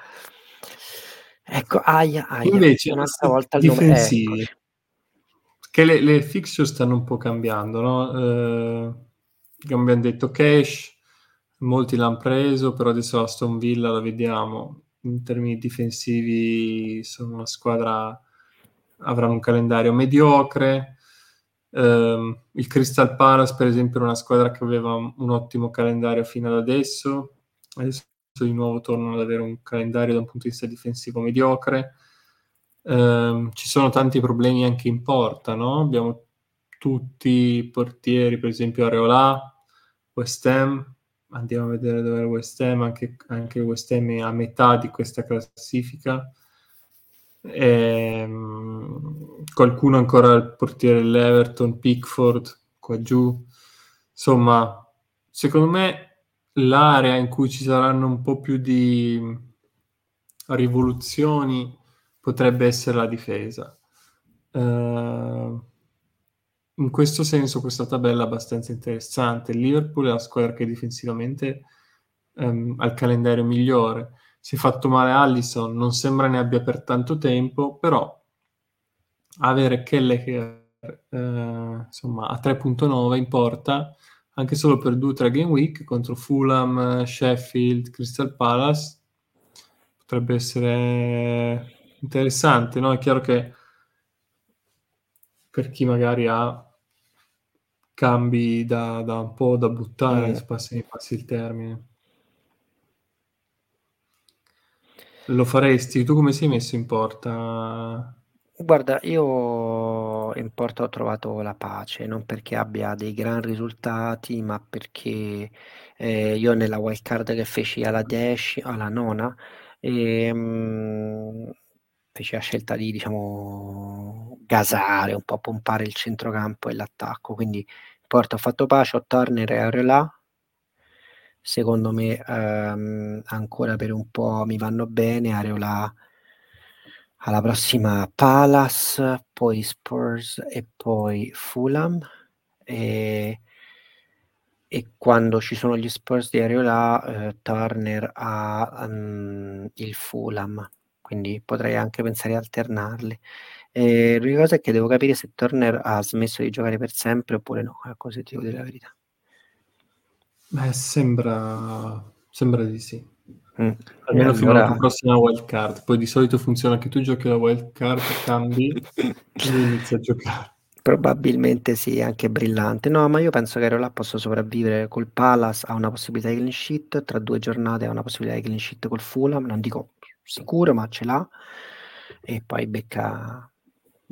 Ecco, aia, aia. Invece, un'altra volta il nome... Ecco. che le, le fixture stanno un po' cambiando, no? Eh, abbiamo detto, Cash, molti l'hanno preso, però adesso Aston Villa la vediamo. In termini difensivi sono una squadra avranno un calendario mediocre. Um, il Crystal Palace, per esempio, era una squadra che aveva un ottimo calendario fino ad adesso. Adesso di nuovo tornano ad avere un calendario da un punto di vista difensivo mediocre. Um, ci sono tanti problemi anche in porta, no? Abbiamo tutti i portieri, per esempio Areola, West Ham. Andiamo a vedere dove è West Ham, anche, anche West Ham è a metà di questa classifica Ehm, qualcuno ancora il portiere dell'Everton, Pickford, qua giù. Insomma, secondo me l'area in cui ci saranno un po' più di rivoluzioni potrebbe essere la difesa. Uh, in questo senso questa tabella è abbastanza interessante. Il Liverpool è la squadra che difensivamente um, ha il calendario migliore si è fatto male Allison, non sembra ne abbia per tanto tempo, però avere Kelleher eh, insomma, a 3.9 in porta anche solo per 2-3 game week contro Fulham, Sheffield, Crystal Palace potrebbe essere interessante, no? È chiaro che per chi magari ha cambi da, da un po' da buttare, se passi, passi il termine. Lo faresti? Tu come sei messo in porta? Guarda, io in porta ho trovato la pace, non perché abbia dei gran risultati, ma perché eh, io nella wild card che feci alla 10, alla nona, ehm, feci la scelta di, diciamo, gasare, un po' pompare il centrocampo e l'attacco, quindi in porta ho fatto pace, ho Turner e Areola, secondo me ehm, ancora per un po' mi vanno bene. Areola alla prossima Palace, poi Spurs e poi Fulham. E, e quando ci sono gli Spurs di Areola, eh, Turner ha um, il Fulham, quindi potrei anche pensare di alternarli. E l'unica cosa è che devo capire se Turner ha smesso di giocare per sempre oppure no, ecco se ti devo dire la verità. Beh, sembra, sembra di sì. Mm. Almeno allora... fino alla prossima wild card. Poi di solito funziona che tu giochi la wild card, cambi e inizi a giocare. Probabilmente sì, anche brillante. No, ma io penso che Areola possa sopravvivere col Palace, ha una possibilità di clean sheet, tra due giornate ha una possibilità di clean sheet col Fulham, non dico sicuro, ma ce l'ha. E poi becca,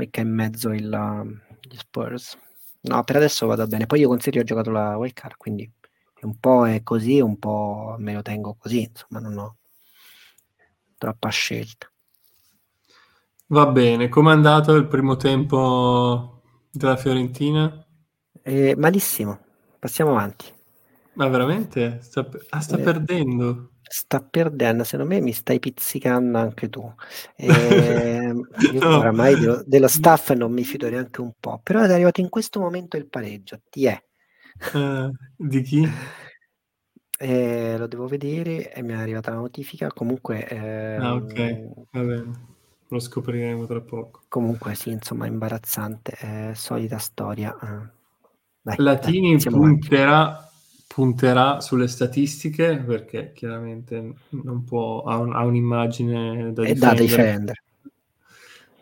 becca in mezzo il, gli Spurs. No, per adesso vado bene. Poi io con Serie ho giocato la wild card, quindi un po' è così, un po' me lo tengo così, insomma, non ho troppa scelta. Va bene, com'è andato il primo tempo della Fiorentina? Eh, malissimo, passiamo avanti. Ma veramente? Sta, ah, sta eh, perdendo. Sta perdendo, secondo me mi stai pizzicando anche tu. Eh, io no. oramai dello, dello, staff non mi fido neanche un po', però è arrivato in questo momento il pareggio, ti è. Uh, di chi? Eh, lo devo vedere e mi è arrivata la notifica. Comunque, ehm, ah, ok, va bene, lo scopriremo tra poco. Comunque, sì, insomma, imbarazzante, eh, solita storia. Ah. Dai, Latini dai, punterà, punterà, sulle statistiche perché chiaramente non può, ha, un, ha un'immagine da difendere. da difendere.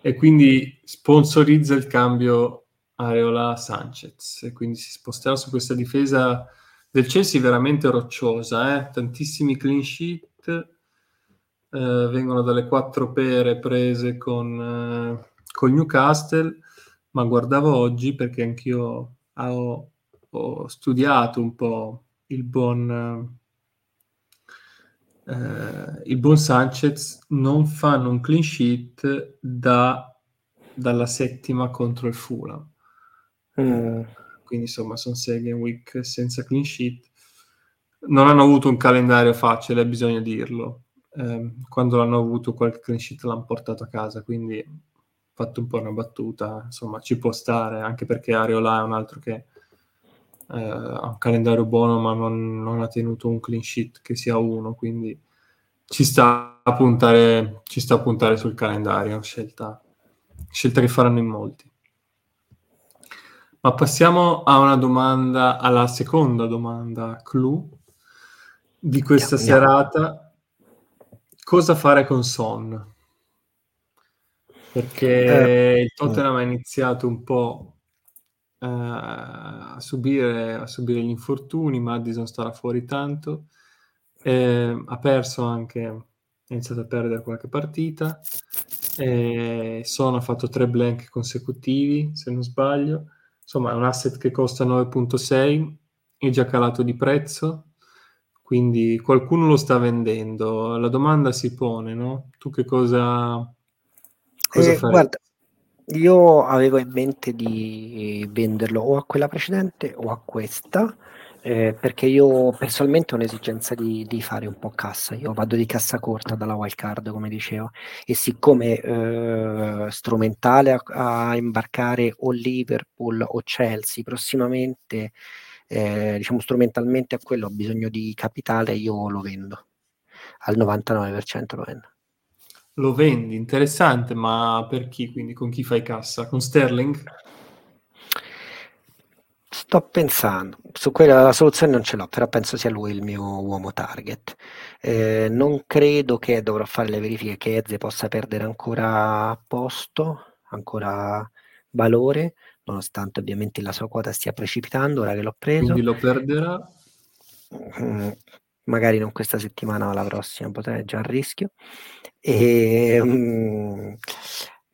E quindi sponsorizza il cambio Areola Sanchez e quindi si sposterà su questa difesa del Chelsea veramente rocciosa, eh? tantissimi clean sheet, eh, vengono dalle quattro pere prese con, eh, con Newcastle, ma guardavo oggi perché anch'io ho, ho studiato un po' il buon, eh, il buon Sanchez, non fanno un clean sheet da, dalla settima contro il Fulham. Mm. Quindi insomma sono sei game week senza clean sheet. Non hanno avuto un calendario facile, bisogna dirlo. Eh, quando l'hanno avuto qualche clean sheet l'hanno portato a casa, quindi fatto un po' una battuta, insomma ci può stare, anche perché Areola è un altro che ha un calendario buono ma non, non, ha tenuto un clean sheet che sia uno, quindi ci sta a puntare, ci sta a puntare sul calendario, scelta, scelta che faranno in molti. Ma passiamo a una domanda, alla seconda domanda clou di questa andiamo, serata. Cosa fare con Son? Perché eh, il Tottenham ha iniziato un po' eh, a, subire, a subire gli infortuni, Madison starà fuori tanto, eh, ha perso anche, ha iniziato a perdere qualche partita, eh, Son ha fatto tre blank consecutivi, se non sbaglio, insomma è un asset che costa 9.6, è già calato di prezzo, quindi qualcuno lo sta vendendo. La domanda si pone, no? Tu che cosa, cosa eh? Guarda, io avevo in mente di venderlo o a quella precedente o a questa, eh, perché io personalmente ho un'esigenza di, di, fare un po' cassa. Io vado di cassa corta dalla wildcard, come dicevo, e siccome eh, strumentale a, a, imbarcare o Liverpool o Chelsea prossimamente, eh, diciamo strumentalmente a quello ho bisogno di capitale, io lo vendo al 99% lo vendo. Lo vendi, interessante, ma per chi? Quindi con chi fai cassa? Con Sterling? Sto pensando, su quella la soluzione non ce l'ho, però penso sia lui il mio uomo target. Eh, non credo che dovrò fare le verifiche che Eze possa perdere ancora posto, ancora valore, nonostante ovviamente la sua quota stia precipitando ora che l'ho preso. Quindi lo perderà? Mm, magari non questa settimana ma la prossima potrei già a rischio. E, um,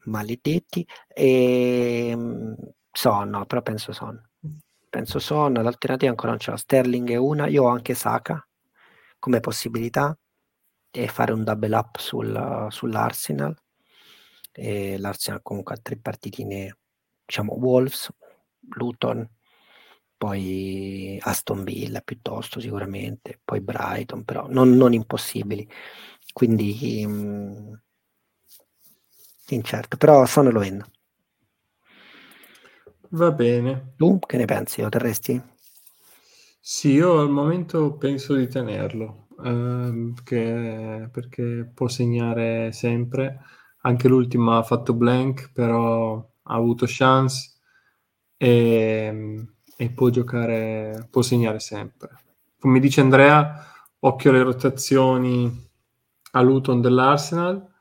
maledetti. E, um, Son no però penso Son penso Son l'alternativa ancora non c'è la Sterling è una io ho anche Saka come possibilità e fare un double up sul, sull'Arsenal. E l'Arsenal comunque ha tre partitine diciamo Wolves Luton poi Aston Villa piuttosto sicuramente, poi Brighton, però non, non impossibili. Quindi mh, mm, incerto, però sono lo vendo. Va bene. Tu che ne pensi? Lo terresti? Sì, io al momento penso di tenerlo, ehm, che, perché può segnare sempre. Anche l'ultima ha fatto blank, però ha avuto chance. E, e può giocare, può segnare sempre. Come dice Andrea, occhio alle rotazioni a Luton dell'Arsenal.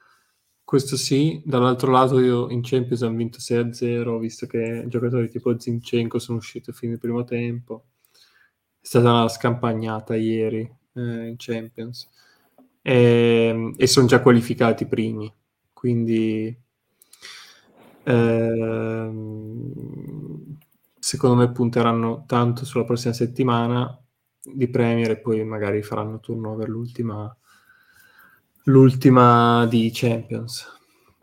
Questo sì, dall'altro lato io in Champions ho vinto 6-0, visto che giocatori tipo Zinchenko sono usciti a fine primo tempo. È stata una scampagnata ieri eh, in Champions. E, e sono già qualificati primi, quindi ehm, secondo me punteranno tanto sulla prossima settimana di Premier e poi magari faranno turnover l'ultima, l'ultima di Champions.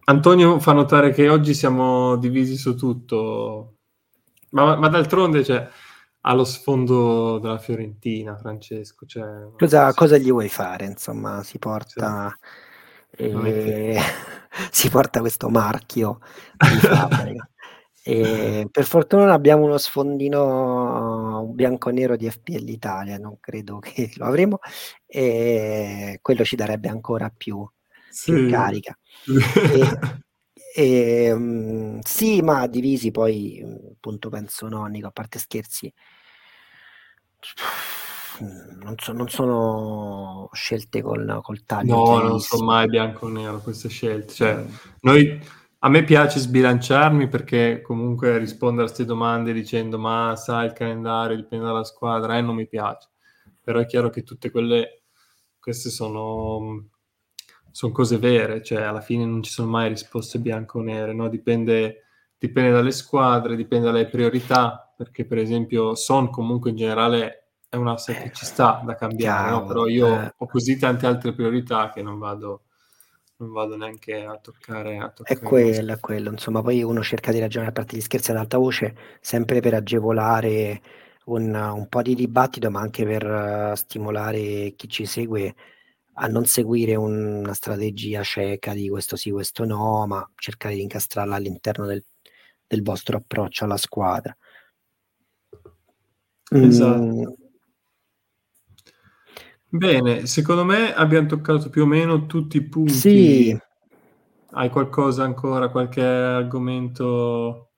Antonio fa notare che oggi siamo divisi su tutto, ma, ma d'altronde cioè, ha lo sfondo della Fiorentina, Francesco. Cioè, cosa, cosa, gli vuoi fare? Insomma, si porta, sì. eh, si porta questo marchio di fabbrica. E per fortuna abbiamo uno sfondino bianco-nero di FPL Italia, non credo che lo avremo, e quello ci darebbe ancora più, sì. più carica. e, e, um, sì, ma divisi poi, appunto, penso no, Nico, a parte scherzi, non, so, non sono scelte col, col taglio. No, non sono mai bianco-nero queste scelte. Cioè, mm. noi a me piace sbilanciarmi perché comunque rispondere a queste domande dicendo ma sai il calendario dipende dalla squadra, eh, non mi piace. Però è chiaro che tutte quelle, queste sono, sono cose vere, cioè alla fine non ci sono mai risposte bianco o nere, no? dipende dipende dalle squadre, dipende dalle priorità, perché per esempio Son comunque in generale è un asset che ci sta da cambiare, no? però io eh. ho così tante altre priorità che non vado, non vado neanche a toccare. A toccare è quello, è quello, insomma, poi uno cerca di ragionare a parte gli scherzi ad alta voce, sempre per agevolare un, un po' di dibattito, ma anche per uh, stimolare chi ci segue a non seguire un, una strategia cieca di questo sì, questo no, ma cercare di incastrarla all'interno del, del vostro approccio alla squadra. Esatto. Mm. Bene, secondo me abbiamo toccato più o meno tutti i punti. Sì. Hai qualcosa ancora, qualche argomento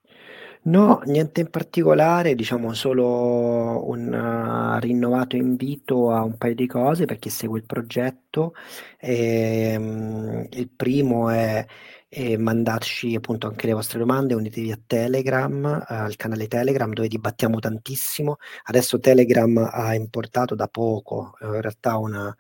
No, niente in particolare, diciamo solo un uh, rinnovato invito a un paio di cose per chi segue il progetto. Ehm, il primo è, è mandarci appunto anche le vostre domande, unitevi a Telegram, al canale Telegram dove dibattiamo tantissimo. Adesso Telegram ha importato da poco, in realtà una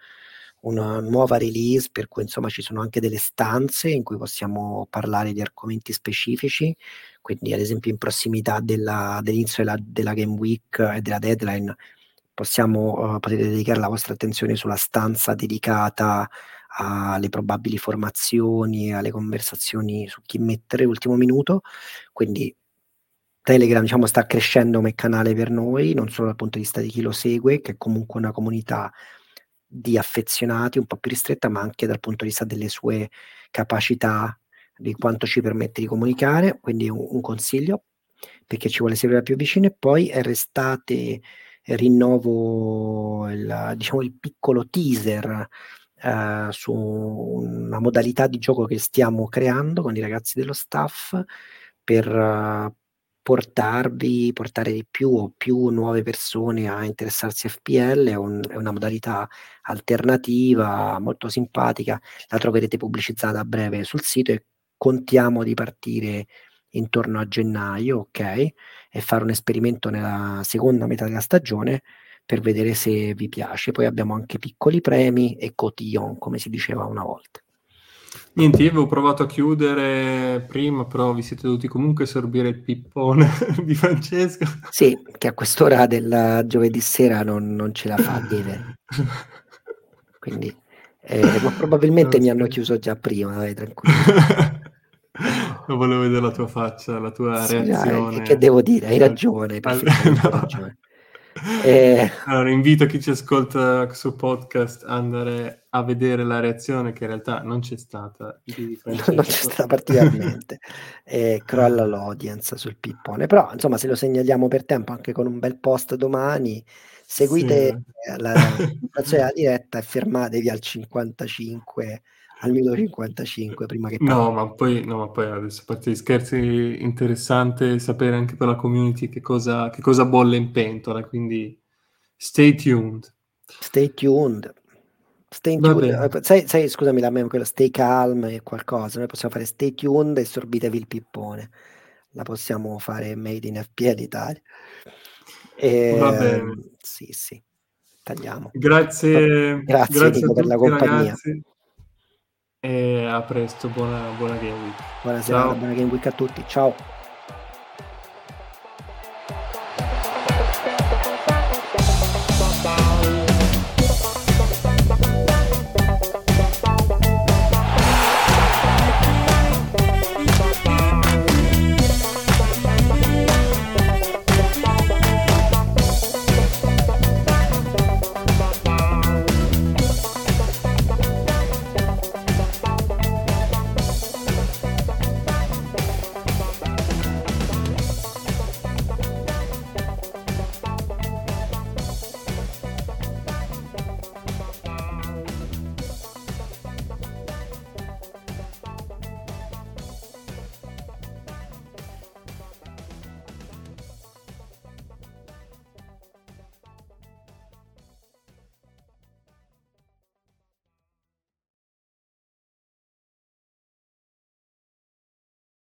una nuova release per cui insomma ci sono anche delle stanze in cui possiamo parlare di argomenti specifici quindi ad esempio in prossimità della, dell'inizio della, della, Game Week e della deadline possiamo, uh, potete dedicare la vostra attenzione sulla stanza dedicata alle probabili formazioni, alle conversazioni su chi mettere l'ultimo minuto, quindi Telegram diciamo, sta crescendo come canale per noi, non solo dal punto di vista di chi lo segue, che è comunque una comunità di affezionati un po' più ristretta, ma anche dal punto di vista delle sue capacità di quanto ci permette di comunicare, quindi un, un consiglio perché ci vuole seguire più vicino. E poi restate rinnovo il, diciamo, il piccolo teaser uh, su una modalità di gioco che stiamo creando con i ragazzi dello staff per uh, portarvi, portare di più o più nuove persone a interessarsi a FPL, è, un, è, una modalità alternativa molto simpatica, la troverete pubblicizzata a breve sul sito e contiamo di partire intorno a gennaio, ok? E fare un esperimento nella seconda metà della stagione per vedere se vi piace. Poi abbiamo anche piccoli premi e cotillon, come si diceva una volta. Niente, io avevo provato a chiudere prima, però vi siete dovuti comunque sorbire il pippone di Francesco. Sì, che a quest'ora del giovedì sera non, non ce la fa a bere. Quindi, eh, ma probabilmente mi hanno chiuso già prima, vai tranquillo. Non volevo vedere la tua faccia, la tua sì, reazione. Dai, che devo dire? Hai ragione, perfettamente no. ragione. Eh... Allora, invito chi ci ascolta sul podcast a andare a vedere la reazione che in realtà non c'è stata. non c'è stata particolarmente. eh, crolla l'audience sul pippone. Però, insomma, se lo segnaliamo per tempo anche con un bel post domani, seguite sì. la, la diretta e fermatevi al 55 al minuto 55 prima che no ma, poi, no, ma poi adesso a parte gli scherzi interessante sapere anche per la community che cosa, che cosa bolle in pentola quindi stay tuned stay tuned Stay tuned. Sai, sai, scusami, la meme, quella stay calm e qualcosa. Noi possiamo fare stay tuned e sorbitevi il pippone. La possiamo fare made in FPL Italia. E, Va bene. Sì, sì. Tagliamo. Grazie, grazie, grazie Nico, per la compagnia. Ragazzi. E a presto, buona, buona Game Week. Buona serata, buona Game Week a tutti. Ciao.